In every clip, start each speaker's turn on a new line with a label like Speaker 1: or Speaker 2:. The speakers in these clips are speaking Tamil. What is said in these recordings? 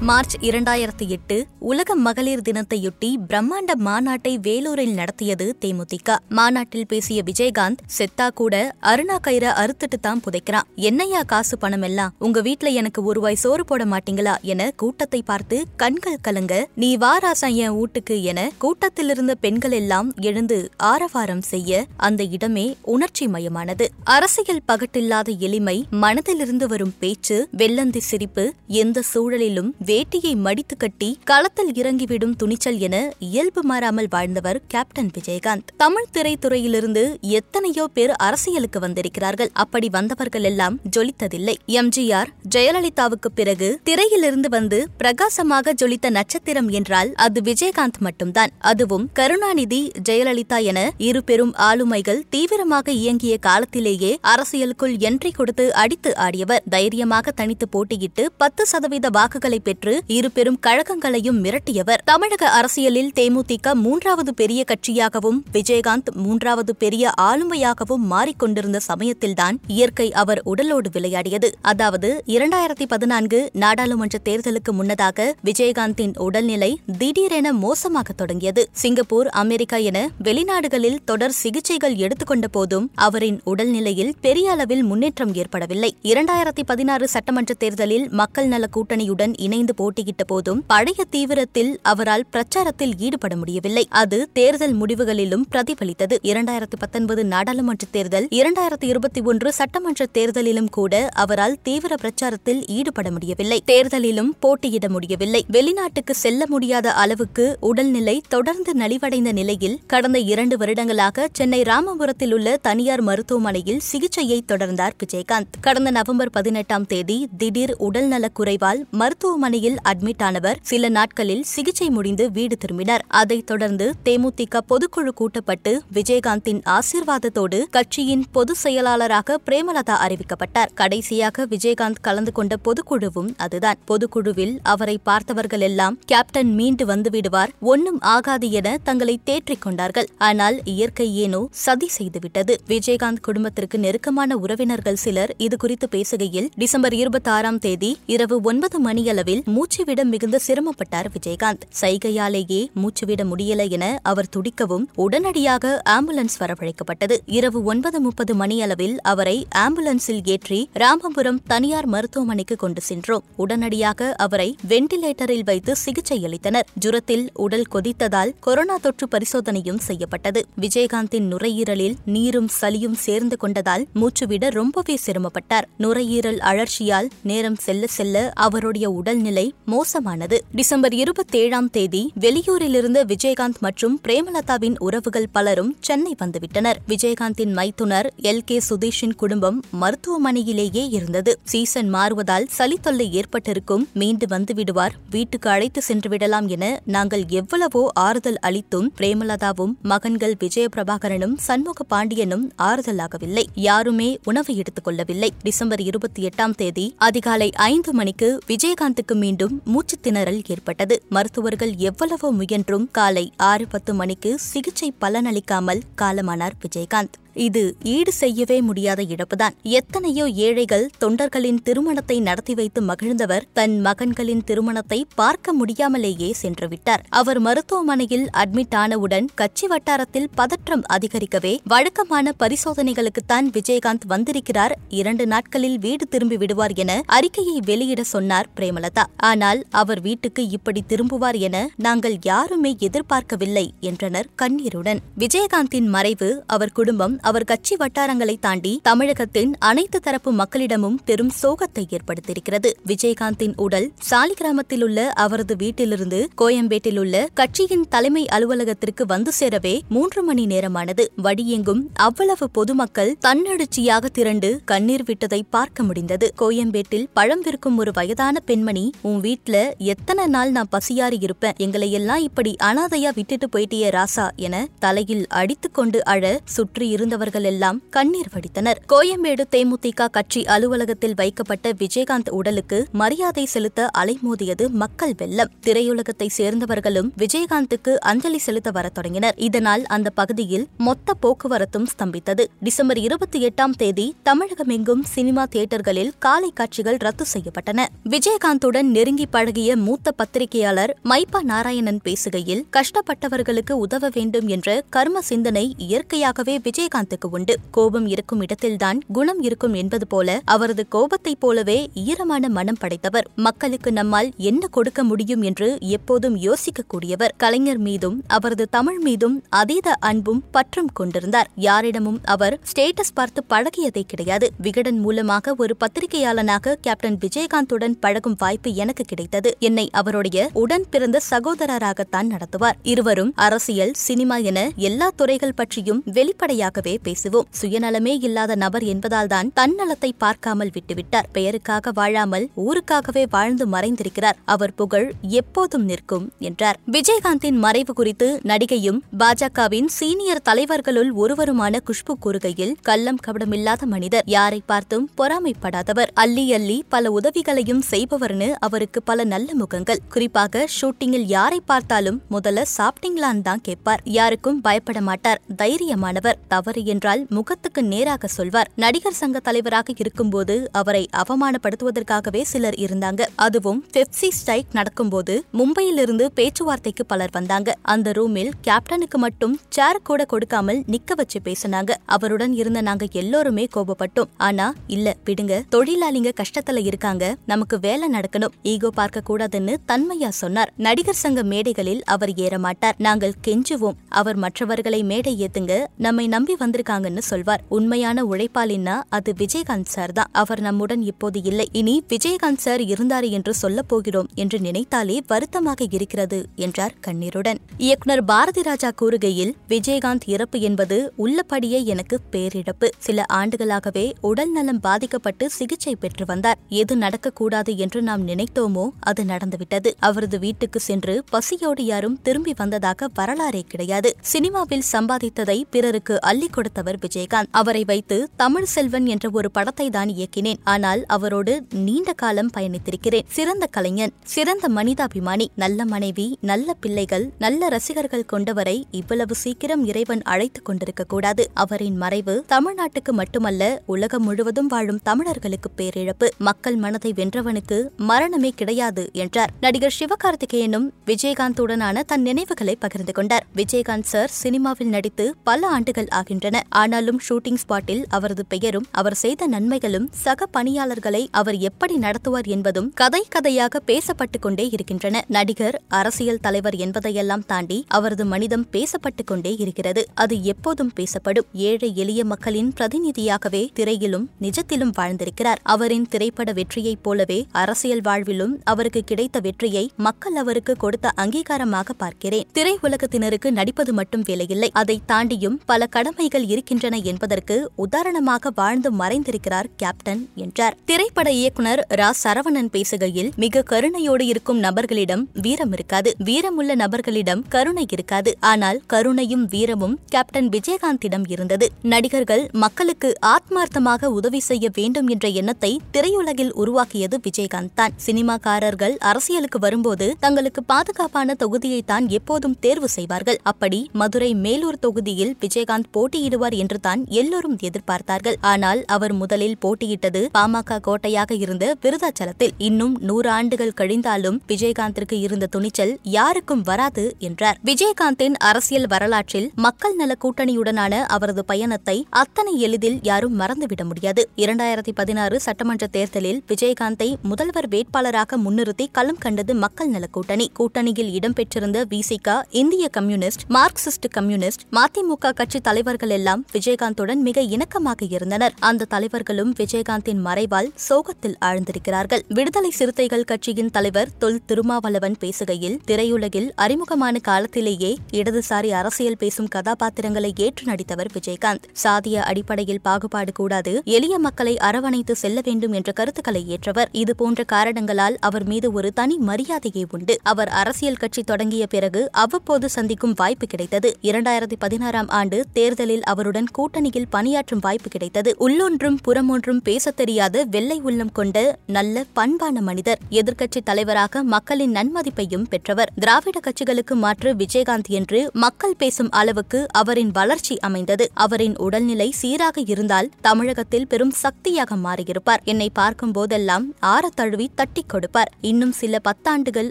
Speaker 1: மார்ச் இரண்டாயிரத்தி எட்டு உலக மகளிர் தினத்தையொட்டி பிரம்மாண்ட மாநாட்டை வேலூரில் நடத்தியது தேமுதிக. மாநாட்டில் பேசிய விஜயகாந்த் செத்தா கூட அருணா கயிற அறுத்துட்டு தான் புதைக்கிறான். என்னையா காசு பணம் எல்லாம்? உங்க வீட்ல எனக்கு ஒரு ரூபாய் சோறு போட மாட்டீங்களா என கூட்டத்தை பார்த்து கண்கள் கலங்க நீ வாராசா என் வீட்டுக்கு என கூட்டத்திலிருந்த பெண்கள் எல்லாம் எழுந்து ஆரவாரம் செய்ய அந்த இடமே உணர்ச்சி மயமானது. அரசியல் பகட்டில்லாத எளிமை மனதிலிருந்து வரும் பேச்சு வெள்ளந்தி சிரிப்பு எந்த சூழலிலும் வேட்டியை மடித்து கட்டி களத்தில் இறங்கிவிடும் துணிச்சல் என இயல்பு மாறாமல் வாழ்ந்தவர் கேப்டன் விஜயகாந்த். தமிழ் திரைத்துறையிலிருந்து எத்தனையோ பேர் அரசியலுக்கு வந்திருக்கிறார்கள். அப்படி வந்தவர்கள் எல்லாம் ஜொலித்ததில்லை. எம்ஜிஆர் ஜெயலலிதாவுக்கு பிறகு திரையிலிருந்து வந்து பிரகாசமாக ஜொலித்த நட்சத்திரம் என்றால் அது விஜயகாந்த் மட்டும்தான். அதுவும் கருணாநிதி ஜெயலலிதா என இரு பெரும் ஆளுமைகள் தீவிரமாக இயங்கிய காலத்திலேயே அரசியலுக்குள் என்ட்ரி கொடுத்து அடித்து ஆடியவர். தைரியமாக தனித்து போட்டியிட்டு பத்து சதவீத வாக்குகளை பெற்று பெற்று இரு பெரும் கழகங்களையும் மிரட்டியவர். தமிழக அரசியலில் தேமுதிக மூன்றாவது பெரிய கட்சியாகவும் விஜயகாந்த் மூன்றாவது பெரிய ஆளுமையாகவும் மாறிக்கொண்டிருந்த சமயத்தில்தான் இயற்கை அவர் உடலோடு விளையாடியது. அதாவது இரண்டாயிரத்தி பதினான்கு நாடாளுமன்ற தேர்தலுக்கு முன்னதாக விஜயகாந்தின் உடல்நிலை திடீரென மோசமாக தொடங்கியது. சிங்கப்பூர் அமெரிக்கா என வெளிநாடுகளில் தொடர் சிகிச்சைகள் எடுத்துக்கொண்ட போதும் அவரின் உடல்நிலையில் பெரிய அளவில் முன்னேற்றம் ஏற்படவில்லை. இரண்டாயிரத்தி பதினாறு சட்டமன்ற தேர்தலில் மக்கள் நல கூட்டணியுடன் இணைந்து போட்டியிட்ட போதும் பழைய தீவிரத்தில் அவரால் பிரச்சாரத்தில் ஈடுபட முடியவில்லை. அது தேர்தல் முடிவுகளிலும் பிரதிபலித்தது. இரண்டாயிரத்தி பத்தொன்பது நாடாளுமன்ற தேர்தல் இரண்டாயிரத்தி இருபத்தி ஒன்று சட்டமன்ற தேர்தலிலும் கூட அவரால் தீவிர பிரச்சாரத்தில் ஈடுபட முடியவில்லை. தேர்தலிலும் போட்டியிட முடியவில்லை. வெளிநாட்டுக்கு செல்ல முடியாத அளவுக்கு உடல்நிலை தொடர்ந்து நலிவடைந்த நிலையில் கடந்த இரண்டு வருடங்களாக சென்னை ராமபுரத்தில் உள்ள தனியார் மருத்துவமனையில் சிகிச்சையை தொடர்ந்தார் விஜயகாந்த். கடந்த நவம்பர் பதினெட்டாம் தேதி திடீர் உடல்நலக் குறைவால் மருத்துவமனை மருத்துவமனையில் அட்மிட் ஆனவர் சில நாட்களில் சிகிச்சை முடிந்து வீடு திரும்பினர். அதைத் தொடர்ந்து தேமுதிக பொதுக்குழு கூட்டப்பட்டு விஜயகாந்தின் ஆசீர்வாதத்தோடு கட்சியின் பொதுச் செயலாளராக பிரேமலதா அறிவிக்கப்பட்டார். கடைசியாக விஜயகாந்த் கலந்து கொண்ட பொதுக்குழுவும் அதுதான். பொதுக்குழுவில் அவரை பார்த்தவர்கள் எல்லாம் கேப்டன் மீண்டு வந்துவிடுவார் ஒன்னும் ஆகாது என தங்களை தேற்றிக் கொண்டார்கள். ஆனால் இயற்கை ஏனோ சதி செய்துவிட்டது விஜயகாந்த் குடும்பத்திற்கு நெருக்கமான உறவினர்கள் சிலர் இதுகுறித்து பேசுகையில் டிசம்பர் இருபத்தி ஆறாம் தேதி இரவு ஒன்பது மணியளவில் மூச்சுவிட மிகுந்த சிரமப்பட்டார் விஜயகாந்த். சைகையாலேயே மூச்சுவிட முடியல என அவர் துடிக்கவும் உடனடியாக ஆம்புலன்ஸ் வரவழைக்கப்பட்டது. இரவு ஒன்பது முப்பது மணியளவில் அவரை ஆம்புலன்ஸில் ஏற்றி ராமபுரம் தனியார் மருத்துவமனைக்கு கொண்டு சென்றோம். உடனடியாக அவரை வெண்டிலேட்டரில் வைத்து சிகிச்சை அளித்தனர். ஜுரத்தில் உடல் கொதித்ததால் கொரோனா தொற்று பரிசோதனையும் செய்யப்பட்டது. விஜயகாந்தின் நுரையீரலில் நீரும் சளியும் சேர்ந்து கொண்டதால் மூச்சுவிட ரொம்பவே சிரமப்பட்டார். நுரையீரல் அழற்சியால் நேரம் செல்ல செல்ல அவருடைய உடல்நிலை மோசமானது. டிசம்பர் இருபத்தேழாம் தேதி வெளியூரிலிருந்து விஜயகாந்த் மற்றும் பிரேமலதாவின் உறவுகள் பலரும் சென்னை வந்துவிட்டனர். விஜயகாந்தின் மைத்துனர் எல். கே. சுதீஷின் குடும்பம் மருத்துவமனையிலேயே இருந்தது. சீசன் மாறுவதால் சளி தொல்லை ஏற்பட்டிருக்கும். மீண்டு வந்துவிடுவார். வீட்டுக்கு அழைத்து சென்று விடலாம் என நாங்கள் எவ்வளவோ ஆறுதல் அளித்தும் பிரேமலதாவும் மகன்கள் விஜயபிரபாகரனும் சண்முக பாண்டியனும் ஆறுதலாகவில்லை. யாருமே உணவு எடுத்துக் கொள்ளவில்லை. டிசம்பர் இருபத்தி எட்டாம் தேதி அதிகாலை ஐந்து மணிக்கு விஜயகாந்துக்கு மீண்டும் மூச்சு திணறல் ஏற்பட்டது. மருத்துவர்கள் எவ்வளவோ முயன்றும் காலை ஆறு பத்து மணிக்கு சிகிச்சை பலனளிக்காமல் காலமானார் விஜயகாந்த். இது ஈடு செய்யவே முடியாத இழப்புதான். எத்தனையோ ஏழைகள் தொண்டர்களின் திருமணத்தை நடத்தி வைத்து மகிழ்ந்தவர் தன் மகன்களின் திருமணத்தை பார்க்க முடியாமலேயே சென்றுவிட்டார் அவர் மருத்துவமனையில் அட்மிட் ஆனவுடன் கட்சி வட்டாரத்தில் பதற்றம் அதிகரிக்கவே வழக்கமான பரிசோதனைகளுக்குத்தான் விஜயகாந்த் வந்திருக்கிறார். இரண்டு நாட்களில் வீடு திரும்பி விடுவார் என அறிக்கையை வெளியிட சொன்னார் பிரேமலதா. ஆனால் அவர் வீட்டுக்கு இப்படி திரும்புவார் என நாங்கள் யாருமே எதிர்பார்க்கவில்லை என்றனர் கண்ணீருடன். விஜயகாந்தின் மறைவு அவர் குடும்பம் அவர் கட்சி வட்டாரங்களை தாண்டி தமிழகத்தின் அனைத்து தரப்பு மக்களிடமும் பெரும் சோகத்தை ஏற்படுத்தியிருக்கிறது. விஜயகாந்தின் உடல் சாலிகிராமத்தில் உள்ள அவரது வீட்டிலிருந்து கோயம்பேட்டில் உள்ள கட்சியின் தலைமை அலுவலகத்திற்கு வந்து சேரவே மூன்று மணி நேரமானது. வழியெங்கும் அவ்வளவு பொதுமக்கள் தன்னெழுச்சியாக திரண்டு கண்ணீர் விட்டதை பார்க்க முடிந்தது. கோயம்பேட்டில் பழம் விற்கும் ஒரு வயதான பெண்மணி உன் வீட்ல எத்தனை நாள் நான் பசியாறி இருப்பேன். எங்களை எல்லாம் இப்படி அனாதையா விட்டுட்டு போயிட்டியே ராசா என தலையில் அடித்துக்கொண்டு அழ சுற்றி இருந்த இருந்தவர்கள் எல்லாம் கண்ணீர் வடித்தனர். கோயம்பேடு தேமுதிக கட்சி அலுவலகத்தில் வைக்கப்பட்ட விஜயகாந்த் உடலுக்கு மரியாதை செலுத்த அலைமோதியது மக்கள் வெள்ளம். திரையுலகத்தை சேர்ந்தவர்களும் விஜயகாந்துக்கு அஞ்சலி செலுத்த வரத் தொடங்கினர். இதனால் அந்த பகுதியில் மொத்த போக்குவரத்தும் ஸ்தம்பித்தது. டிசம்பர் இருபத்தி எட்டாம் தேதி தமிழகமெங்கும் சினிமா தியேட்டர்களில் காலை காட்சிகள் ரத்து செய்யப்பட்டன. விஜயகாந்துடன் நெருங்கி பழகிய மூத்த பத்திரிகையாளர் மைப்பா நாராயணன் பேசுகையில் கஷ்டப்பட்டவர்களுக்கு உதவ வேண்டும் என்ற கர்ம சிந்தனை இயற்கையாகவே விஜயகாந்த் விஜயகாந்துக்கு உண்டு. கோபம் இருக்கும் இடத்தில்தான் குணம் இருக்கும் என்பது போல அவரது கோபத்தைப் போலவே ஈரமான மனம் படைத்தவர். மக்களுக்கு நம்மால் என்ன கொடுக்க முடியும் என்று எப்போதும் யோசிக்கக்கூடியவர். கலைஞர் மீதும் அவரது தமிழ் மீதும் அதீத அன்பும் பற்றும் கொண்டிருந்தார். யாரிடமும் அவர் ஸ்டேட்டஸ் பார்த்து பழகியதே கிடையாது. விகடன் மூலமாக ஒரு பத்திரிகையாளனாக கேப்டன் விஜயகாந்துடன் பழகும் வாய்ப்பு எனக்கு கிடைத்தது. என்னை அவருடைய உடன் பிறந்த சகோதரராகத்தான் நடத்துவார். இருவரும் அரசியல் சினிமா என எல்லா துறைகள் பற்றியும் வெளிப்படையாகவே பேசுவோம். சுயநலமே இல்லாத நபர் என்பதால்தான் தன்னலத்தை பார்க்காமல் விட்டுவிட்டார். பெயருக்காக வாழாமல் ஊருக்காகவே வாழ்ந்து மறைந்திருக்கிறார். அவர் புகழ் எப்போதும் நிற்கும் என்றார். விஜயகாந்தின் மறைவு குறித்து நடிகையும் பாஜகவின் சீனியர் தலைவர்களுள் ஒருவருமான குஷ்பு கூறுகையில் கள்ளம் கபடமில்லாத மனிதர். யாரை பார்த்தும் பொறாமைப்படாதவர். அள்ளி அள்ளி பல உதவிகளையும் செய்பவர்னு அவருக்கு பல நல்ல முகங்கள். குறிப்பாக ஷூட்டிங்கில் யாரை பார்த்தாலும் முதல்ல சாப்பிட்டீங்களான்னு தான் கேட்பார். யாருக்கும் பயப்பட மாட்டார். தைரியமானவர். தவறு என்றால் முகத்துக்கு நேராக சொல்வார். நடிகர் சங்க தலைவராக இருக்கும்போது அவரை அவமானப்படுத்துவதற்காகவே சிலர் இருந்தாங்க. அதுவும் பெப்சி ஸ்ட்ரைக் நடக்கும்போது மும்பையிலிருந்து பேச்சுவார்த்தைக்கு பலர் வந்தாங்க. அந்த ரூமில் கேப்டனுக்கு மட்டும் சேர் கூட கொடுக்காமல் நிக்க வச்சு பேசினாங்க. அவருடன் இருந்த நாங்க எல்லோருமே கோபப்பட்டோம். ஆனா இல்ல விடுங்க. தொழிலாளிங்க கஷ்டத்துல இருக்காங்க. நமக்கு வேலை நடக்கணும். ஈகோ பார்க்க கூடாதுன்னு தன்மையா சொன்னார். நடிகர் சங்க மேடைகளில் அவர் ஏறமாட்டார். நாங்கள் கெஞ்சுவோம். அவர் மற்றவர்களை மேடை ஏத்துங்க. நம்மை நம்பி வந்திருக்காங்கன்னு சொல்வார். உண்மையான உழைப்பாளின்னா அது விஜயகாந்த் சார் தான். அவர் நம்முடன் இப்போது இல்லை. இனி விஜயகாந்த் சார் இருந்தார் என்று சொல்ல போகிறோம் என்று நினைத்தாலே வருத்தமாக இருக்கிறது என்றார் கண்ணீருடன். இயக்குனர் பாரதி ராஜா கூறுகையில் விஜயகாந்த் இறப்பு என்பது உள்ளபடியே எனக்கு பேரிழப்பு. சில ஆண்டுகளாகவே உடல் நலம் பாதிக்கப்பட்டு சிகிச்சை பெற்று வந்தார். எது நடக்கக்கூடாது என்று நாம் நினைத்தோமோ அது நடந்துவிட்டது. அவரது வீட்டுக்கு சென்று பசியோடு யாரும் திரும்பி வந்ததாக வரலாறே கிடையாது. சினிமாவில் சம்பாதித்ததை பிறருக்கு அள்ளி கொடுத்தவர் விஜயகாந்த். அவரை வைத்து தமிழ் செல்வன் என்ற ஒரு படத்தை தான் இயக்கினேன். ஆனால் அவரோடு நீண்ட காலம் பயணித்திருக்கிறேன். சிறந்த கலைஞன் சிறந்த மனிதாபிமானி நல்ல மனைவி நல்ல பிள்ளைகள் நல்ல ரசிகர்கள் கொண்டவரை இவ்வளவு சீக்கிரம் இறைவன் அழைத்துக் கொண்டிருக்க கூடாது. அவரின் மறைவு தமிழ்நாட்டுக்கு மட்டுமல்ல உலகம் முழுவதும் வாழும் தமிழர்களுக்கு பேரிழப்பு. மக்கள் மனதை வென்றவனுக்கு மரணமே கிடையாது என்றார். நடிகர் சிவகார்த்திகேயனும் விஜயகாந்துடனான தன் நினைவுகளை பகிர்ந்து கொண்டார். விஜயகாந்த் சார் சினிமாவில் நடித்து பல ஆண்டுகள் ஆகின்றன. ஆனாலும் ஷூட்டிங் ஸ்பாட்டில் அவரது பெயரும் அவர் செய்த நன்மைகளும் சக பணியாளர்களை அவர் எப்படி நடத்துவார் என்பதும் கதை கதையாக பேசப்பட்டுக் கொண்டே இருக்கின்றன. நடிகர் அரசியல் தலைவர் என்பதையெல்லாம் தாண்டி அவரது மனிதம் பேசப்பட்டுக் கொண்டே இருக்கிறது. அது எப்போதும் பேசப்படும். ஏழை எளிய மக்களின் பிரதிநிதியாகவே திரையிலும் நிஜத்திலும் வாழ்ந்திருக்கிறார். அவரின் திரைப்பட வெற்றியைப் போலவே அரசியல் வாழ்விலும் அவருக்கு கிடைத்த வெற்றியை மக்கள் அவருக்கு கொடுத்த அங்கீகாரமாக பார்க்கிறேன். திரை உலகத்தினருக்கு நடிப்பது மட்டும் வேலையில்லை. அதை தாண்டியும் பல கடமைகள் இருக்கின்றன என்பதற்கு உதாரணமாக வாழ்ந்து மறைந்திருக்கிறார் கேப்டன் என்றார். திரைப்பட இயக்குனர் ரா. சரவணன் பேசுகையில் மிக கருணையோடு இருக்கும் நபர்களிடம் வீரம் இருக்காது. வீரமுள்ள நபர்களிடம் கருணை இருக்காது. ஆனால் கருணையும் வீரமும் கேப்டன் விஜயகாந்திடம் இருந்தது. நடிகர்கள் மக்களுக்கு ஆத்மார்த்தமாக உதவி செய்ய வேண்டும் என்ற எண்ணத்தை திரையுலகில் உருவாக்கியது விஜயகாந்த் தான். சினிமாக்காரர்கள் அரசியலுக்கு வரும்போது தங்களுக்கு பாதுகாப்பான தொகுதியைத்தான் எப்போதும் தேர்வு செய்வார்கள். அப்படி மதுரை மேலூர் தொகுதியில் விஜயகாந்த் போட்டி போட்டியிடுவார் என்று தான் எல்லோரும் எதிர்பார்த்தார்கள். ஆனால் அவர் முதலில் போட்டியிட்டது பாமக கோட்டையாக இருந்த விருதாச்சலத்தில் இன்னும் நூறு ஆண்டுகள் கழிந்தாலும் விஜயகாந்திற்கு இருந்த துணிச்சல் யாருக்கும் வராது என்றார். விஜயகாந்தின் அரசியல் வரலாற்றில் மக்கள் நல கூட்டணியுடனான அவரது பயணத்தை அத்தனை எளிதில் யாரும் மறந்துவிட முடியாது. இரண்டாயிரத்தி பதினாறு சட்டமன்ற தேர்தலில் விஜயகாந்தை முதல்வர் வேட்பாளராக முன்னிறுத்தி களம் கண்டது மக்கள் நல கூட்டணி. கூட்டணியில் இடம்பெற்றிருந்த விசிகா இந்திய கம்யூனிஸ்ட் மார்க்சிஸ்ட் கம்யூனிஸ்ட் மதிமுக கட்சி தலைவர்கள் எல்லாம் விஜயகாந்துடன் மிக இணக்கமாக இருந்தனர். அந்த தலைவர்களும் விஜயகாந்தின் மறைவால் சோகத்தில் ஆழ்ந்திருக்கிறார்கள். விடுதலை சிறுத்தைகள் கட்சியின் தலைவர் தொல் திருமாவளவன் பேசுகையில் திரையுலகில் அறிமுகமான காலத்திலேயே இடதுசாரி அரசியல் பேசும் கதாபாத்திரங்களை ஏற்று நடித்தவர் விஜயகாந்த். சாதிய அடிப்படையில் பாகுபாடு கூடாது எளிய மக்களை அரவணைத்து செல்ல வேண்டும் என்ற கருத்துக்களை ஏற்றவர். இதுபோன்ற காரணங்களால் அவர் மீது ஒரு தனி மரியாதையே உண்டு. அவர் அரசியல் கட்சி தொடங்கிய பிறகு அவ்வப்போது சந்திக்கும் வாய்ப்பு கிடைத்தது. இரண்டாயிரத்தி பதினாறாம் ஆண்டு தேர்தலில் அவருடன் கூட்டணியில் பணியாற்றும் வாய்ப்பு கிடைத்தது. உள்ளொன்றும் புறமொன்றும் பேசத் தெரியாத வெள்ளை உள்ளம் கொண்ட நல்ல பண்பான மனிதர் எதிர்க்கட்சி தலைவராக மக்களின் நன்மதிப்பையும் பெற்றவர். திராவிட கட்சிகளுக்கு மாற்று விஜயகாந்த் என்று மக்கள் பேசும் அளவுக்கு அவரின் வளர்ச்சி அமைந்தது. அவரின் உடல்நிலை சீராக இருந்தால் தமிழகத்தில் பெரும் சக்தியாக மாறியிருப்பார். என்னை பார்க்கும் போதெல்லாம் ஆற தழுவி தட்டிக் கொடுப்பார். இன்னும் சில பத்தாண்டுகள்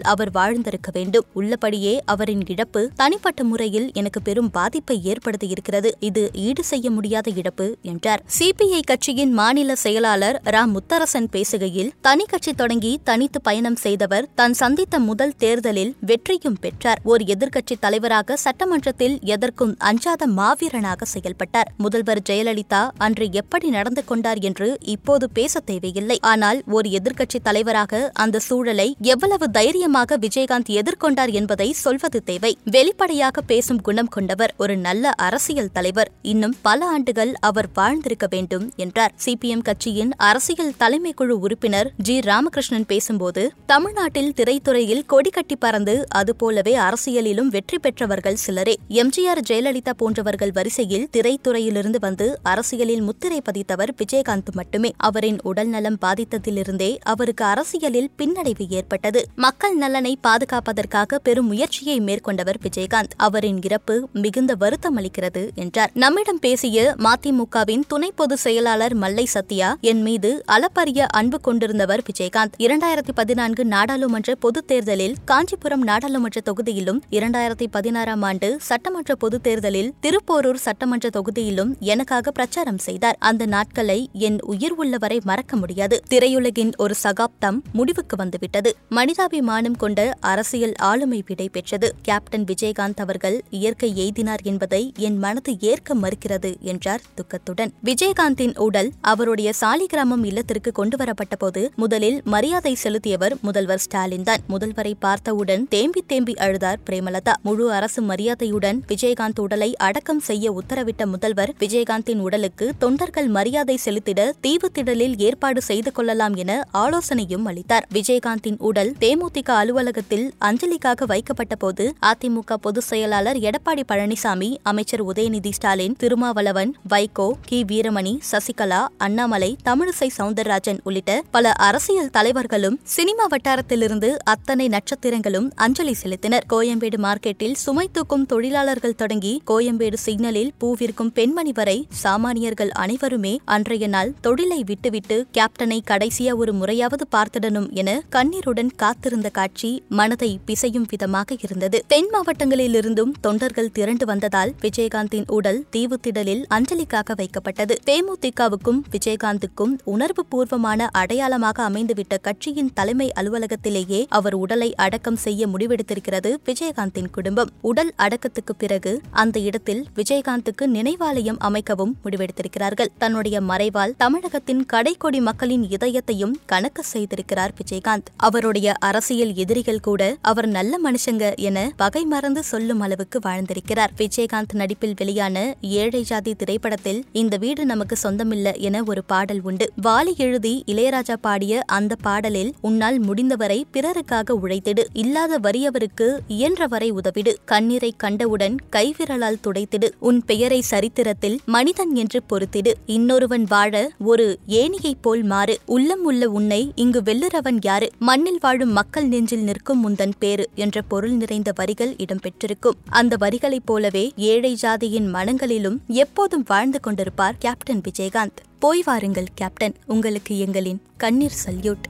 Speaker 1: அவர் வாழ்ந்திருக்க வேண்டும். உள்ளபடியே அவரின் இழப்பு தனிப்பட்ட முறையில் எனக்கு பெரும் பாதிப்பை ஏற்படுத்தியிருக்கிறது இது ஈடு செய்ய முடியாத இழப்பு என்றார். சிபிஐ கட்சியின் மாநில செயலாளர் ரா. முத்தரசன் பேசுகையில் தனி கட்சி தொடங்கி தனித்து பயணம் செய்தவர் தான் சந்தித்த முதல் தேர்தலில் வெற்றியும் பெற்றார். ஒரு எதிர்க்கட்சி தலைவராக சட்டமன்றத்தில் எதற்கும் அஞ்சாத மாவீரனாக செயல்பட்டார். முதல்வர் ஜெயலலிதா அன்று எப்படி நடந்து கொண்டார் என்று இப்போது பேச தேவையில்லை. ஆனால் ஒரு எதிர்க்கட்சி தலைவராக அந்த சூழலை எவ்வளவு தைரியமாக விஜயகாந்த் எதிர்கொண்டார் என்பதை சொல்வது தேவை. வெளிப்படையாக பேசும் குணம் கொண்டவர் ஒரு நல்ல அரசியல் தலைவர். இன்னும் பல ஆண்டுகள் அவர் வாழ்ந்திருக்க வேண்டும் என்றார். சிபிஎம் கட்சியின் அரசியல் தலைமை குழு உறுப்பினர் ஜி. ராமகிருஷ்ணன் பேசும்போது தமிழ்நாட்டில் திரைத்துறையில் கொடி கட்டி பறந்து அதுபோலவே அரசியலிலும் வெற்றி பெற்றவர்கள் சிலரே. எம்ஜிஆர் ஜெயலலிதா போன்றவர்கள் வரிசையில் திரைத்துறையிலிருந்து வந்து அரசியலில் முத்திரை பதித்தவர் விஜயகாந்த் மட்டுமே. அவரின் உடல்நலம் பாதித்ததிலிருந்தே அவருக்கு அரசியலில் பின்னடைவு ஏற்பட்டது. மக்கள் நலனை பாதுகாப்பதற்காக பெரும் முயற்சியை மேற்கொண்டவர் விஜயகாந்த். அவரின் இறப்பு மிகுந்த வருத்தம் அளிக்கிறது என்றார். நம்மிடம் பேசிய மதிமுகவின் துணை பொதுச் செயலாளர் மல்லை சத்யா என் மீது அளப்பரிய அன்பு கொண்டிருந்தவர் விஜயகாந்த். இரண்டாயிரத்தி பதினான்கு நாடாளுமன்ற பொதுத் தேர்தலில் காஞ்சிபுரம் நாடாளுமன்ற தொகுதியிலும் இரண்டாயிரத்தி பதினாறாம் ஆண்டு சட்டமன்ற பொதுத் தேர்தலில் திருப்போரூர் சட்டமன்ற தொகுதியிலும் எனக்காக பிரச்சாரம் செய்தார். அந்த நாட்களை என் உயிர் உள்ளவரை மறக்க முடியாது. திரையுலகின் ஒரு சகாப்தம் முடிவுக்கு வந்துவிட்டது. மனிதாபிமானம் கொண்ட அரசியல் ஆளுமை விடை பெற்றது கேப்டன் விஜயகாந்த் அவர்கள் இயற்கை எய்தினார் என்பதை என் மனது ஏற்க மறுக்கிறது என்றார் துக்கத்துடன். விஜயகாந்தின் உடல் அவருடைய சாலிகிராமம் இல்லத்திற்கு கொண்டுவரப்பட்ட போது முதலில் மரியாதை செலுத்தியவர் முதல்வர் ஸ்டாலின் தான். முதல்வரை பார்த்தவுடன் தேம்பி தேம்பி அழுதார் பிரேமலதா. முழு அரசு மரியாதையுடன் விஜயகாந்த் உடலை அடக்கம் செய்ய உத்தரவிட்ட முதல்வர் விஜயகாந்தின் உடலுக்கு தொண்டர்கள் மரியாதை செலுத்திட தீவு திடலில் ஏற்பாடு செய்து கொள்ளலாம் என ஆலோசனையும் அளித்தார். விஜயகாந்தின் உடல் தேமுதிக அலுவலகத்தில் அஞ்சலிக்காக வைக்கப்பட்ட போது அதிமுக பொதுச் செயலாளர் எடப்பாடி பழனிசாமி அமைச்சர் உதயநிதி ஸ்டாலின் திருமாவளவன் வைகோ கி. வீரமணி சசிகலா அண்ணாமலை தமிழிசை சவுந்தரராஜன் உள்ளிட்ட பல அரசியல் தலைவர்களும் சினிமா வட்டாரத்திலிருந்து அத்தனை நட்சத்திரங்களும் அஞ்சலி செலுத்தினர். கோயம்பேடு மார்க்கெட்டில் சுமை தூக்கும் தொழிலாளர்கள் தொடங்கி கோயம்பேடு சிக்னலில் பூவிற்கும் பெண்மணி வரை சாமானியர்கள் அனைவருமே அன்றைய நாள் தொழிலை விட்டுவிட்டு கேப்டனை கடைசியா ஒரு முறையாவது பார்த்திடணும் என கண்ணீருடன் காத்திருந்த காட்சி மனதை பிசையும் விதமாக இருந்தது. தென் மாவட்டங்களிலிருந்தும் தொண்டர்கள் திரண்டு வந்ததால் விஜயகாந்தின் உடல் தீவுத்திடலில் அஞ்சலிக்காக வைக்கப்பட்டது. தேமுதிகவுக்கும் விஜயகாந்துக்கும் உணர்வு பூர்வமான அடையாளமாக அமைந்துவிட்ட கட்சியின் தலைமை அலுவலகத்திலேயே அவர் உடலை அடக்கம் செய்ய முடிவெடுத்திருக்கிறது விஜயகாந்தின் குடும்பம். உடல் அடக்கத்துக்கு பிறகு அந்த இடத்தில் விஜயகாந்துக்கு நினைவாலயம் அமைக்கவும் முடிவெடுத்திருக்கிறார்கள். தன்னுடைய மறைவால் தமிழகத்தின் கடைக்கொடி மக்களின் இதயத்தையும் கணக்கு செய்திருக்கிறார் விஜயகாந்த். அவருடைய அரசியல் எதிரிகள் கூட அவர் நல்ல மனுஷங்க என பகை மறந்து சொல்லும் அளவுக்கு வாழ்ந்திருக்கிறார். விஜயகாந்த் நடிப்பில் வெளியான ஏழை ஜாதி திரைப்படத்தில் இந்த வீடு நமக்கு சொந்தமில்ல என ஒரு பாடல் உண்டு. வாலி எழுதி இளையராஜா பாடிய அந்த பாடலில் உன்னால் முடிந்தவரை பிறருக்காக உழைத்திடு. இல்லாத வறியவருக்கு இயன்றவரை உதவிடு. கண்ணீரை கண்டவுடன் கைவிரலால் துடைத்திடு. உன் பெயரை சரித்திரத்தில் மனிதன் என்று பொறுத்திடு இன்னொருவன் வாழ ஒரு ஏணியைப் போல் மாறு. உள்ளம் உள்ள உன்னை இங்கு வெல்லுறவன் யாரு? மண்ணில் வாழும் மக்கள் நெஞ்சில் நிற்கும் முந்தன் பேரு என்ற பொருள் நிறைந்த வரிகள் இடம்பெற்றிருக்கும். அந்த வரிகளைப் போலவே ஏழை ஜாதியின் மனங்கள் மனங்களிலும் எப்போதும் வாழ்ந்து கொண்டிருப்பார் கேப்டன் விஜயகாந்த். போய் வாருங்கள் கேப்டன் உங்களுக்கு எங்களின் கண்ணீர் சல்யூட்.